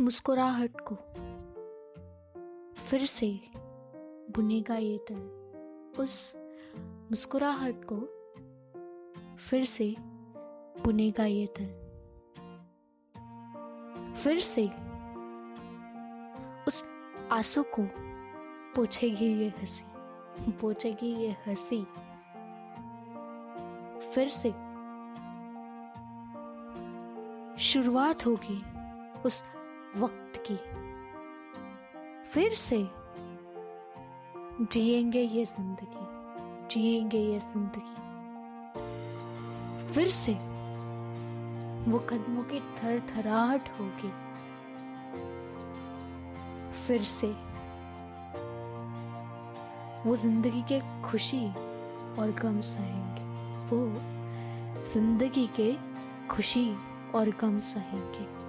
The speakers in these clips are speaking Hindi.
मुस्कुराहट को फिर से बुनेगा ये दिल उस मुस्कुराहट को फिर से बुनेगा ये दिल फिर से उस आँसू को पोछेगी ये हँसी, पोछेगी ये हँसी। फिर से शुरुआत होगी उस वक्त की। फिर से जिएँगे ये ज़िंदगी, जिएँगे ये ज़िंदगी। फिर से वो कदमों की थर थराहट होगी। फिर से वो ज़िंदगी के खुशी और गम सहेंगे। वो ज़िंदगी के खुशी और गम सहेंगे।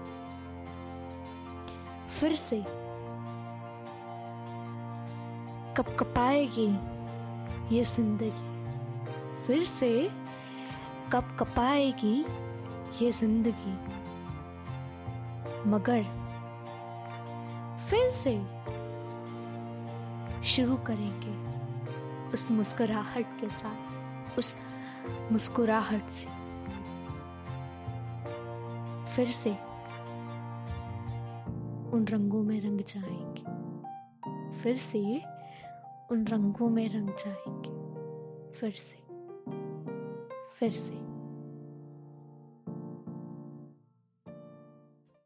फिर से कप कपाएगी ये ज़िंदगी। फिर से कब कपाएगी ये ज़िंदगी। मगर फिर से शुरू करेंगे उस मुस्कुराहट के साथ, उस मुस्कुराहट से। फिर से उन रंगों में रंग जाएँगे। फिर से उन रंगों में रंग जाएँगे। फिर से फिर से।